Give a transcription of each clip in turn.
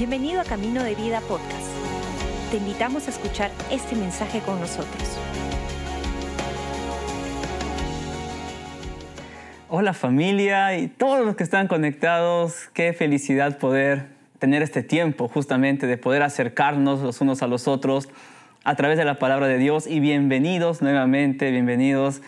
Bienvenido a Camino de Vida Podcast. Te invitamos a escuchar este mensaje con nosotros. Hola familia y todos los que están conectados, qué felicidad poder tener este tiempo justamente de poder acercarnos los unos a los otros a través de la palabra de Dios y bienvenidos nuevamente, bienvenidos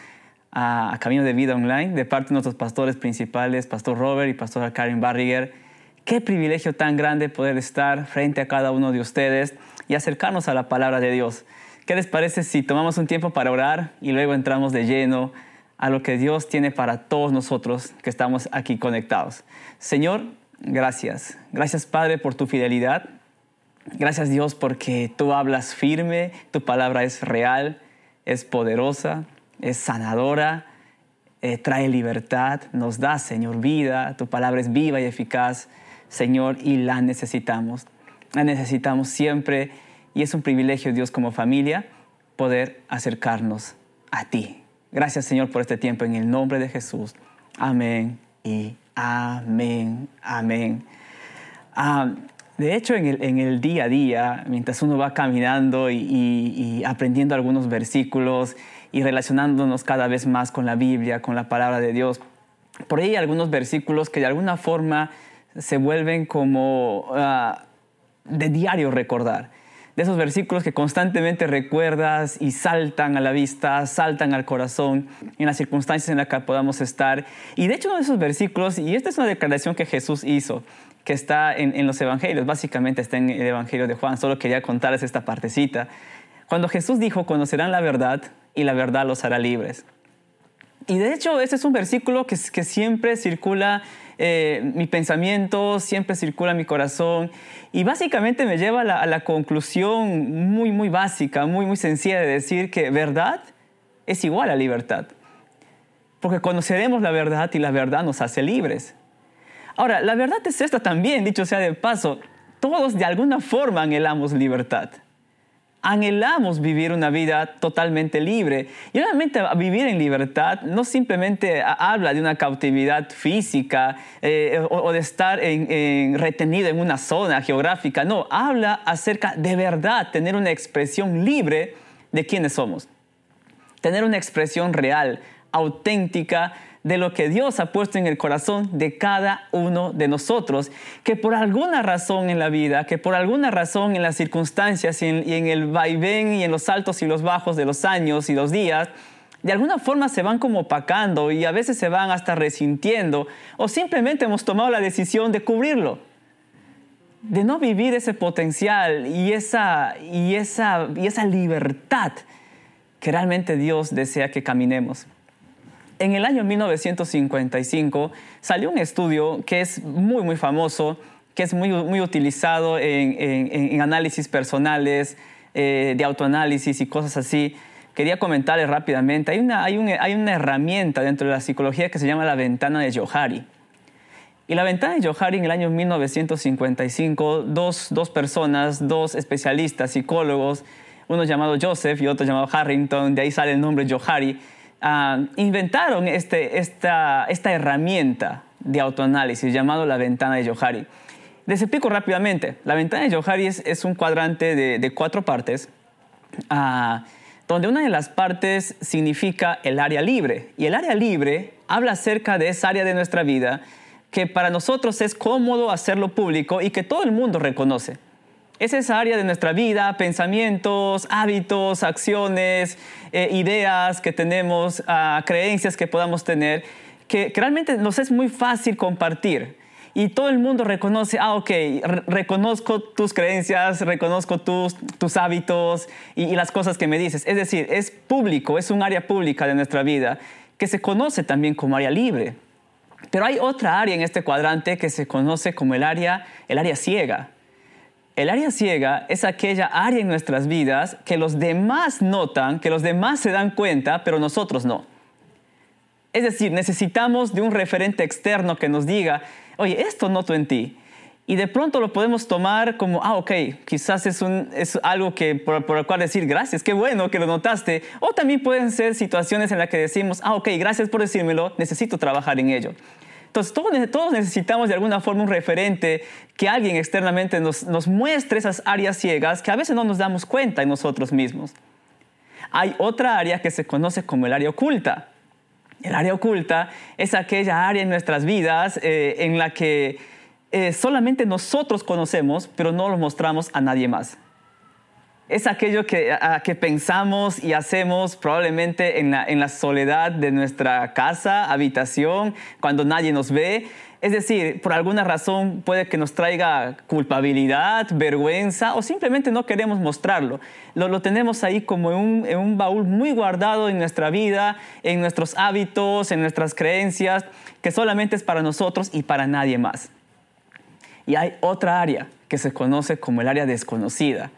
a, Camino de Vida Online de parte de nuestros pastores principales, Pastor Robert y Pastora Karen Barriger. Qué privilegio tan grande poder estar frente a cada uno de ustedes y acercarnos a la palabra de Dios. ¿Qué les parece si tomamos un tiempo para orar y luego entramos de lleno a lo que Dios tiene para todos nosotros que estamos aquí conectados? Señor, gracias. Gracias Padre por tu fidelidad. Gracias Dios porque tú hablas firme, tu palabra es real, es poderosa es sanadora, eh, trae libertad, nos da, Señor, vida. Tu palabra es viva y eficaz, Señor, y la necesitamos. La necesitamos siempre y es un privilegio, Dios, como familia, poder acercarnos a ti. Gracias, Señor, por este tiempo en el nombre de Jesús. Amén y amén, amén. Ah, de hecho, en el, día a día, mientras uno va caminando y aprendiendo algunos versículos y relacionándonos cada vez más con la Biblia, con la palabra de Dios. Por ahí hay algunos versículos que de alguna forma se vuelven como ah, de diario recordar. De esos versículos que constantemente recuerdas y saltan a la vista, saltan al corazón en las circunstancias en las que podamos estar. Y de hecho uno de esos versículos, y esta es una declaración que Jesús hizo, que está en, en los evangelios, básicamente está en el Evangelio de Juan, solo quería contarles esta partecita. Cuando Jesús dijo, conocerán la verdad y la verdad los hará libres. Y de hecho, ese es un versículo que, que siempre circula eh, mi pensamiento, siempre circula mi corazón y básicamente me lleva a la, a la, conclusión muy, muy básica, muy, muy sencilla de decir que verdad es igual a libertad. Porque conoceremos la verdad y la verdad nos hace libres. Ahora, la verdad es esta también, dicho sea de paso, todos de alguna forma anhelamos libertad anhelamos vivir una vida totalmente libre. Y obviamente vivir en libertad no simplemente habla de una cautividad física eh, o, de estar retenido en una zona geográfica, no, habla acerca de verdad, tener una expresión libre de quiénes somos, tener una expresión real, auténtica de lo que Dios ha puesto en el corazón de cada uno de nosotros, que por alguna razón en la vida, que por alguna razón en las circunstancias y en, el vaivén y en los altos y los bajos de los años y los días, de alguna forma se van como opacando y a veces se van hasta resintiendo o simplemente hemos tomado la decisión de cubrirlo, de no vivir ese potencial y esa, y esa, y esa libertad que realmente Dios desea que caminemos. En el año 1955 salió un estudio que es muy, muy famoso, que es muy, muy utilizado en, análisis personales, eh, de autoanálisis y cosas así. Quería comentarles rápidamente, hay una, hay, hay una herramienta dentro de la psicología que se llama la ventana de Johari. Y la ventana de Johari en el año 1955, dos, dos personas, dos especialistas, psicólogos, uno llamado Joseph y otro llamado Harrington, de ahí sale el nombre Johari, Ah, inventaron este, esta, herramienta de autoanálisis llamado la ventana de Johari. Les explico rápidamente. La ventana de Johari es, un cuadrante de, de cuatro partes, ah, donde una de las partes significa el área libre. Y el área libre habla acerca de esa área de nuestra vida que para nosotros es cómodo hacerlo público y que todo el mundo reconoce es esa área de nuestra vida, pensamientos, hábitos, acciones, eh, ideas que tenemos, ah, creencias que podamos tener, que, realmente nos es muy fácil compartir. Y todo el mundo reconoce, ah, ok, reconozco tus creencias, reconozco tus, tus hábitos y, y las cosas que me dices. Es decir, es público, es un área pública de nuestra vida que se conoce también como área libre. Pero hay otra área en este cuadrante que se conoce como el área, el área ciega. El área ciega es aquella área en nuestras vidas que los demás notan, que los demás se dan cuenta, pero nosotros no. Es decir, necesitamos de un referente externo que nos diga, oye, esto noto en ti. Y de pronto lo podemos tomar como, ah, ok, quizás es, algo que, por, por el cual decir gracias, qué bueno que lo notaste. O también pueden ser situaciones en las que decimos, ah, ok, gracias por decírmelo, necesito trabajar en ello. Entonces todos, necesitamos de alguna forma un referente, que alguien externamente nos, muestre esas áreas ciegas que a veces no nos damos cuenta en nosotros mismos. Hay otra área que se conoce como el área oculta. El área oculta es aquella área en nuestras vidas eh, en la que eh, solamente nosotros conocemos, pero no lo mostramos a nadie más. Es aquello que, pensamos y hacemos probablemente en la, soledad de nuestra casa, habitación, cuando nadie nos ve. Es decir, por alguna razón puede que nos traiga culpabilidad, vergüenza o simplemente no queremos mostrarlo. Lo, lo tenemos ahí como en un, baúl muy guardado en nuestra vida, en nuestros hábitos, en nuestras creencias, que solamente es para nosotros y para nadie más. Y hay otra área que se conoce como el área desconocida.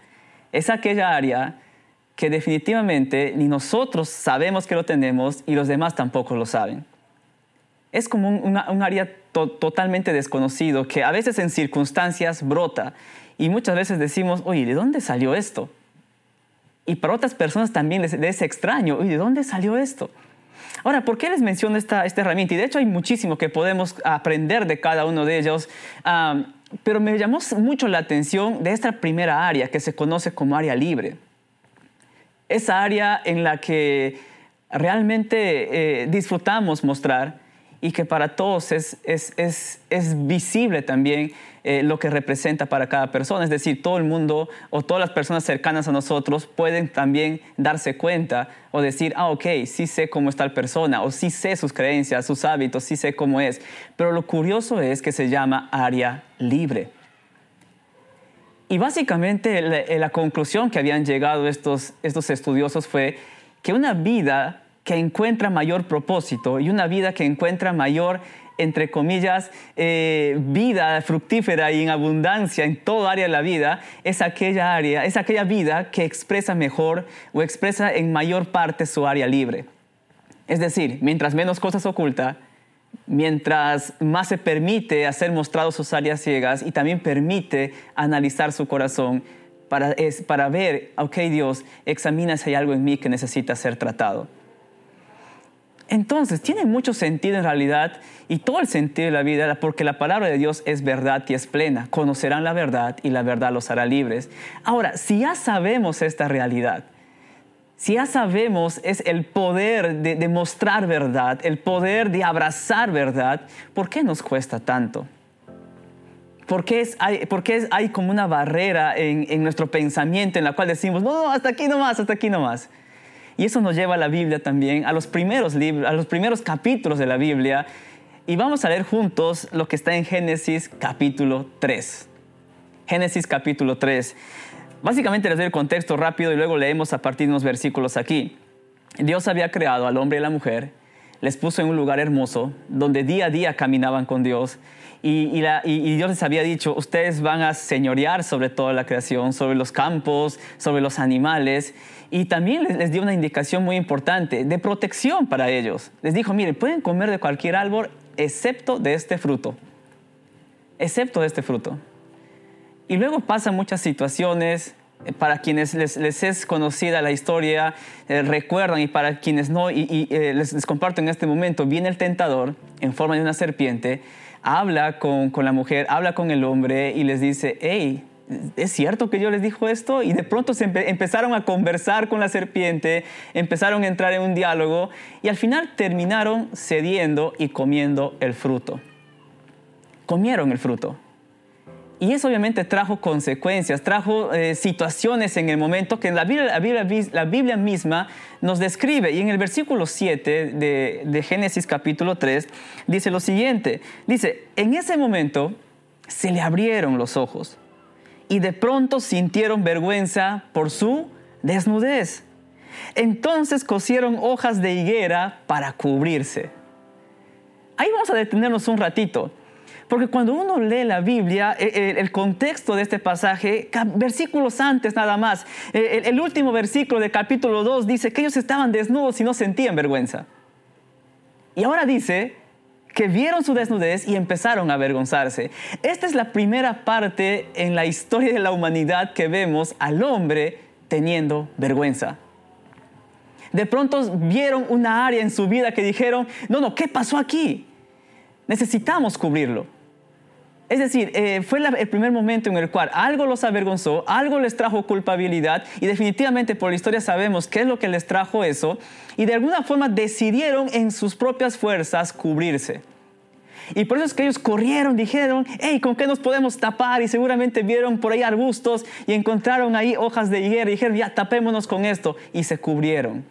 Es aquella área que definitivamente ni nosotros sabemos que lo tenemos y los demás tampoco lo saben. Es como un, área totalmente desconocido que a veces en circunstancias brota y muchas veces decimos, oye, ¿de dónde salió esto? Y para otras personas también les, es extraño, oye, ¿de dónde salió esto? Ahora, ¿por qué les menciono esta, esta herramienta? Y de hecho hay muchísimo que podemos aprender de cada uno de ellos, pero me llamó mucho la atención de esta primera área que se conoce como área libre. Esa área en la que realmente eh, disfrutamos mostrar y que para todos es, es, es, es visible también eh, lo que representa para cada persona. Es decir, todo el mundo o todas las personas cercanas a nosotros pueden también darse cuenta o decir, ah, ok, sí sé cómo está la persona o sí sé sus creencias, sus hábitos, sí sé cómo es. Pero lo curioso es que se llama área libre. Y básicamente la, la conclusión que habían llegado estos, estos estudiosos fue que una vida que encuentra mayor propósito y una vida que encuentra mayor, entre comillas, eh, vida fructífera y en abundancia en toda área de la vida, es aquella área, es aquella vida que expresa mejor o expresa en mayor parte su área libre. Es decir, mientras menos cosas oculta, mientras más se permite hacer mostrados sus áreas ciegas y también permite analizar su corazón para, es, para ver, ok Dios, examina si hay algo en mí que necesita ser tratado. Entonces, tiene mucho sentido en realidad y todo el sentido de la vida porque la palabra de Dios es verdad y es plena. Conocerán la verdad y la verdad los hará libres. Ahora, si ya sabemos esta realidad, si ya sabemos es el poder de, mostrar verdad, el poder de abrazar verdad, ¿por qué nos cuesta tanto? ¿Por qué, hay, hay como una barrera en, en, nuestro pensamiento en la cual decimos, no, hasta aquí nomás, hasta aquí nomás? Y eso nos lleva a la Biblia también, a los primeros libros, a los primeros capítulos de la Biblia. Y vamos a leer juntos lo que está en Génesis capítulo 3. Génesis capítulo 3. Básicamente les doy el contexto rápido y luego leemos a partir de unos versículos aquí. Dios había creado al hombre y la mujer, les puso en un lugar hermoso donde día a día caminaban con Dios y, Dios les había dicho, ustedes van a señorear sobre toda la creación, sobre los campos, sobre los animales. Y también les, dio una indicación muy importante de protección para ellos. Les dijo, miren, pueden comer de cualquier árbol excepto de este fruto. Excepto de este fruto. Y luego pasan muchas situaciones, eh, para quienes les, es conocida la historia, eh, recuerdan y para quienes no, y, eh, les, les, comparto en este momento, viene el tentador en forma de una serpiente habla con, la mujer, habla con el hombre y les dice, hey, ¿es cierto que yo les dijo esto? Y de pronto se empezaron a conversar con la serpiente, empezaron a entrar en un diálogo y al final terminaron cediendo y comiendo el fruto. Comieron el fruto. Y eso obviamente trajo consecuencias, trajo eh, situaciones en el momento que la Biblia, la, Biblia, misma nos describe. Y en el versículo 7 de, de Génesis capítulo 3 dice lo siguiente. Dice, en ese momento se le abrieron los ojos y de pronto sintieron vergüenza por su desnudez. Entonces cosieron hojas de higuera para cubrirse. Ahí vamos a detenernos un ratito. Porque cuando uno lee la Biblia, eh, eh, el contexto de este pasaje, versículos antes nada más, eh, el último versículo de capítulo 2 dice que ellos estaban desnudos y no sentían vergüenza. Y ahora dice que vieron su desnudez y empezaron a avergonzarse. Esta es la primera parte en la historia de la humanidad que vemos al hombre teniendo vergüenza. De pronto vieron una área en su vida que dijeron, no, no, ¿qué pasó aquí? necesitamos cubrirlo. Es decir, eh, fue el primer momento en el cual algo los avergonzó, algo les trajo culpabilidad y definitivamente por la historia sabemos qué es lo que les trajo eso y de alguna forma decidieron en sus propias fuerzas cubrirse. Y por eso es que ellos corrieron, dijeron, hey, ¿con qué nos podemos tapar? Y seguramente vieron por ahí arbustos y encontraron ahí hojas de higuera y dijeron, ya, tapémonos con esto. Y se cubrieron.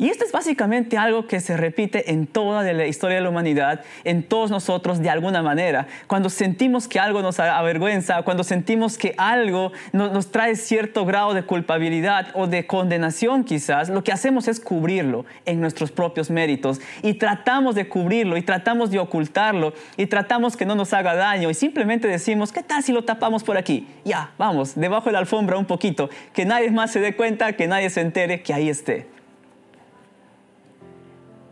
Y esto es básicamente algo que se repite en toda la historia de la humanidad, en todos nosotros de alguna manera. Cuando sentimos que algo nos avergüenza, cuando sentimos que algo nos, trae cierto grado de culpabilidad o de condenación quizás, lo que hacemos es cubrirlo en nuestros propios méritos y tratamos de cubrirlo y tratamos de ocultarlo y tratamos que no nos haga daño y simplemente decimos, ¿qué tal si lo tapamos por aquí? Ya, vamos, debajo de la alfombra un poquito, que nadie más se dé cuenta, que nadie se entere que ahí esté.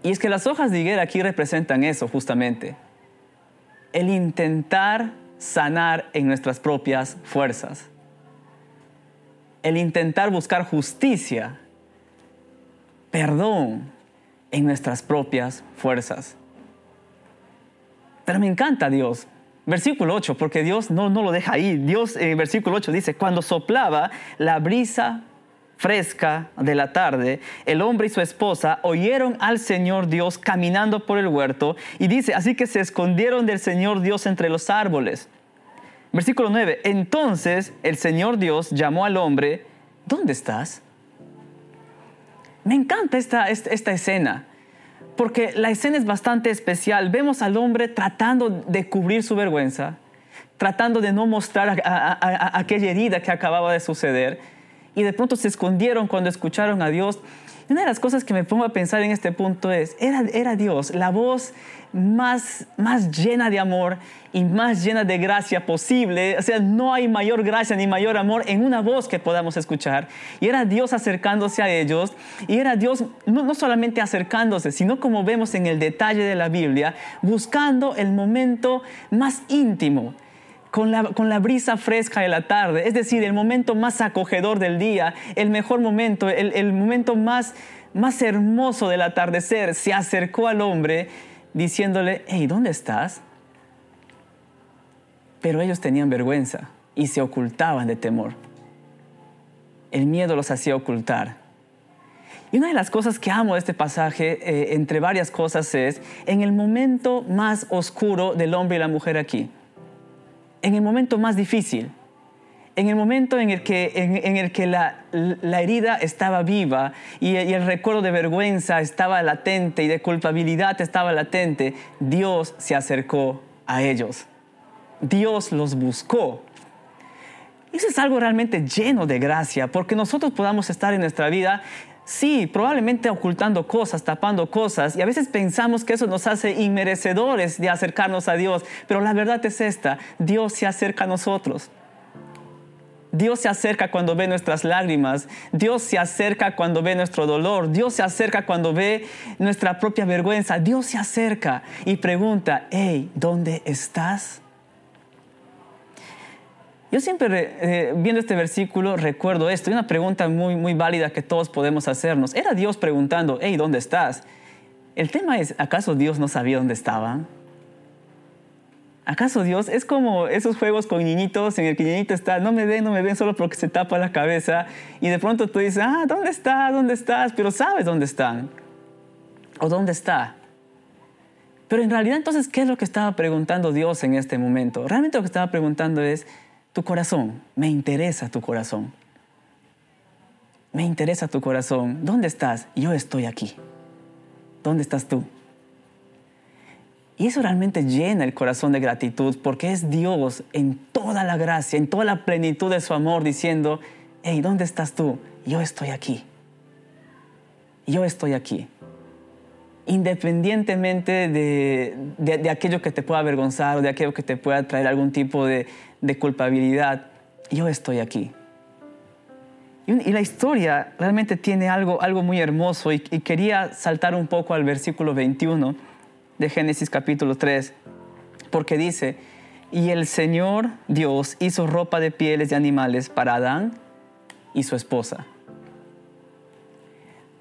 Y es que las hojas de higuera aquí representan eso justamente. El intentar sanar en nuestras propias fuerzas. El intentar buscar justicia, perdón en nuestras propias fuerzas. Pero me encanta Dios. Versículo 8, porque Dios no, no lo deja ahí. Dios en versículo 8 dice, cuando soplaba la brisa fresca de la tarde, el hombre y su esposa oyeron al Señor Dios caminando por el huerto y dice, así que se escondieron del Señor Dios entre los árboles. Versículo 9, entonces el Señor Dios llamó al hombre, ¿dónde estás? Me encanta esta, esta, escena, porque la escena es bastante especial. Vemos al hombre tratando de cubrir su vergüenza, tratando de no mostrar aquella herida que acababa de suceder y de pronto se escondieron cuando escucharon a Dios. Y una de las cosas que me pongo a pensar en este punto es, era, era Dios, la voz más, más llena de amor y más llena de gracia posible. O sea, no hay mayor gracia ni mayor amor en una voz que podamos escuchar. Y era Dios acercándose a ellos. Y era Dios no, no solamente acercándose, sino como vemos en el detalle de la Biblia, buscando el momento más íntimo con la, brisa fresca de la tarde, es decir, el momento más acogedor del día, el mejor momento, el, momento más, más hermoso del atardecer, se acercó al hombre diciéndole, hey, ¿dónde estás? Pero ellos tenían vergüenza y se ocultaban de temor. El miedo los hacía ocultar. Y una de las cosas que amo de este pasaje, eh, entre varias cosas, es en el momento más oscuro del hombre y la mujer aquí en el momento más difícil, en el momento en el que, en, el que la, herida estaba viva y, y, el recuerdo de vergüenza estaba latente y de culpabilidad estaba latente, Dios se acercó a ellos. Dios los buscó. Eso es algo realmente lleno de gracia, porque nosotros podamos estar en nuestra vida Sí, probablemente ocultando cosas, tapando cosas, y a veces pensamos que eso nos hace inmerecedores de acercarnos a Dios, pero la verdad es esta, Dios se acerca a nosotros. Dios se acerca cuando ve nuestras lágrimas, Dios se acerca cuando ve nuestro dolor, Dios se acerca cuando ve nuestra propia vergüenza, Dios se acerca y pregunta, hey, ¿dónde estás? Yo siempre, eh, viendo este versículo, recuerdo esto, y una pregunta muy, muy válida que todos podemos hacernos. Era Dios preguntando, hey, ¿dónde estás? El tema es, ¿acaso Dios no sabía dónde estaba? ¿Acaso Dios es como esos juegos con niñitos en el que niñito está, no me ven, no me ven solo porque se tapa la cabeza y de pronto tú dices, ah, ¿dónde estás? ¿Dónde estás? Pero sabes dónde están. ¿O dónde está? Pero en realidad entonces, ¿qué es lo que estaba preguntando Dios en este momento? Realmente lo que estaba preguntando es, tu corazón, me interesa tu corazón. Me interesa tu corazón. ¿Dónde estás? Yo estoy aquí. ¿Dónde estás tú? Y eso realmente llena el corazón de gratitud porque es Dios en toda la gracia, en toda la plenitud de su amor diciendo, hey, ¿dónde estás tú? Yo estoy aquí. Yo estoy aquí. Independientemente de, de aquello que te pueda avergonzar o de aquello que te pueda traer algún tipo de, de culpabilidad, yo estoy aquí. Y, la historia realmente tiene algo, algo muy hermoso y quería saltar un poco al versículo 21 de Génesis capítulo 3, porque dice, y el Señor Dios hizo ropa de pieles de animales para Adán y su esposa.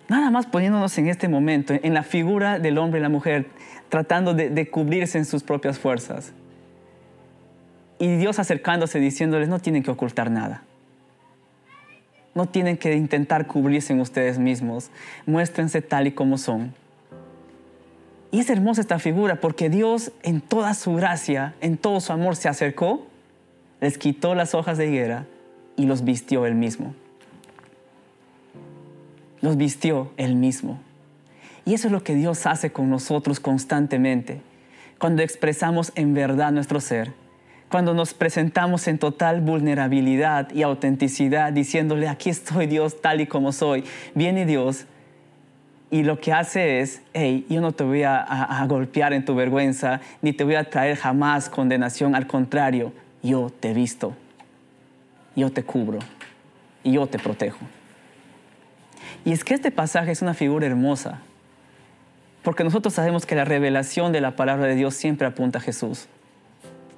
Nada más poniéndonos en este momento, en la figura del hombre y la mujer, tratando de, cubrirse en sus propias fuerzas. Y Dios acercándose diciéndoles, no tienen que ocultar nada. No tienen que intentar cubrirse en ustedes mismos. Muéstrense tal y como son. Y es hermosa esta figura porque Dios en toda su gracia, en todo su amor se acercó, les quitó las hojas de higuera y los vistió él mismo. Los vistió él mismo. Y eso es lo que Dios hace con nosotros constantemente, cuando expresamos en verdad nuestro ser, cuando nos presentamos en total vulnerabilidad y autenticidad, diciéndole, aquí estoy Dios tal y como soy. Viene Dios y lo que hace es, hey, yo no te voy a, a, golpear en tu vergüenza, ni te voy a traer jamás condenación, al contrario, yo te visto, yo te cubro y yo te protejo. Y es que este pasaje es una figura hermosa, porque nosotros sabemos que la revelación de la palabra de Dios siempre apunta a Jesús.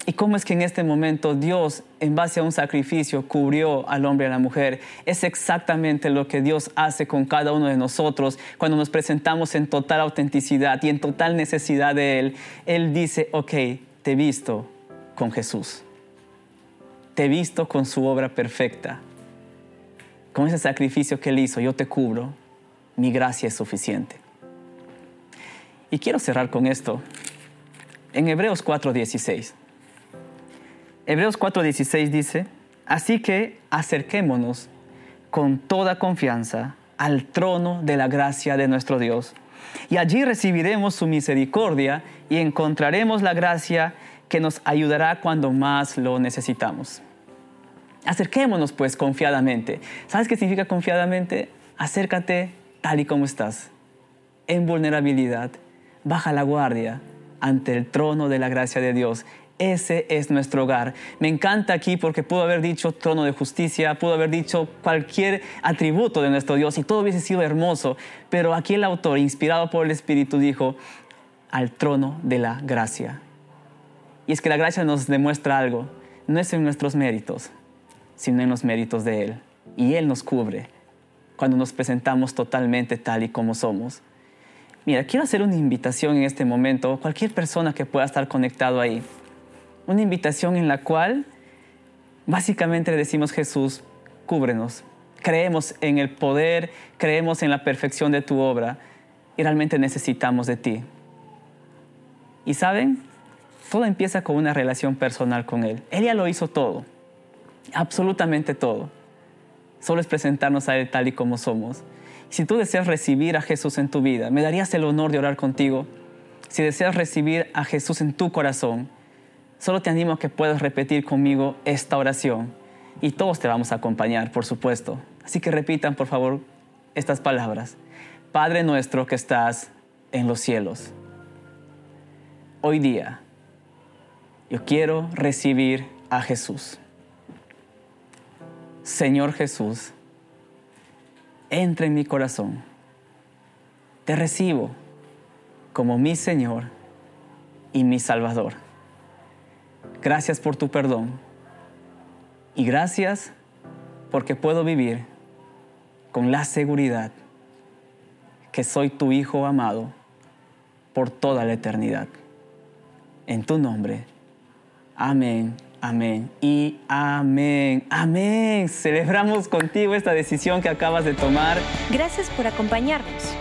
¿Y cómo es que en este momento Dios, en base a un sacrificio, cubrió al hombre y a la mujer? Es exactamente lo que Dios hace con cada uno de nosotros cuando nos presentamos en total autenticidad y en total necesidad de Él. Él dice, ok, te he visto con Jesús. Te he visto con su obra perfecta. Con ese sacrificio que Él hizo, yo te cubro. Mi gracia es suficiente. Y quiero cerrar con esto. En Hebreos 4:16. Hebreos 4:16 dice, así que acerquémonos con toda confianza al trono de la gracia de nuestro Dios, y allí recibiremos su misericordia y encontraremos la gracia que nos ayudará cuando más lo necesitamos. Acerquémonos pues confiadamente. ¿Sabes qué significa confiadamente? Acércate tal y como estás, en vulnerabilidad, baja la guardia ante el trono de la gracia de Dios ese es nuestro hogar. Me encanta aquí porque pudo haber dicho trono de justicia, pudo haber dicho cualquier atributo de nuestro Dios y todo hubiese sido hermoso. Pero aquí el autor, inspirado por el Espíritu, dijo al trono de la gracia. Y es que la gracia nos demuestra algo. No es en nuestros méritos, sino en los méritos de Él. Y Él nos cubre cuando nos presentamos totalmente tal y como somos. Mira, quiero hacer una invitación en este momento, cualquier persona que pueda estar conectado ahí una invitación en la cual básicamente le decimos Jesús, cúbrenos. Creemos en el poder, creemos en la perfección de tu obra y realmente necesitamos de ti. Y saben, todo empieza con una relación personal con Él. Él ya lo hizo todo, absolutamente todo. Solo es presentarnos a Él tal y como somos. Si tú deseas recibir a Jesús en tu vida, me darías el honor de orar contigo. Si deseas recibir a Jesús en tu corazón, Solo te animo a que puedas repetir conmigo esta oración y todos te vamos a acompañar, por supuesto. Así que repitan, por favor, estas palabras. Padre nuestro que estás en los cielos, hoy día yo quiero recibir a Jesús. Señor Jesús, entra en mi corazón. Te recibo como mi Señor y mi Salvador. Gracias por tu perdón. Y gracias porque puedo vivir con la seguridad que soy tu Hijo amado por toda la eternidad. En tu nombre. Amén, amén y amén. Amén. Celebramos contigo esta decisión que acabas de tomar. Gracias por acompañarnos.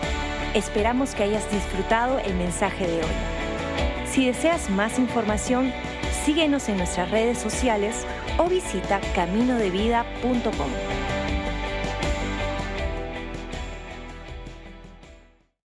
Esperamos que hayas disfrutado el mensaje de hoy. Si deseas más información, Síguenos en nuestras redes sociales o visita caminodevida.com.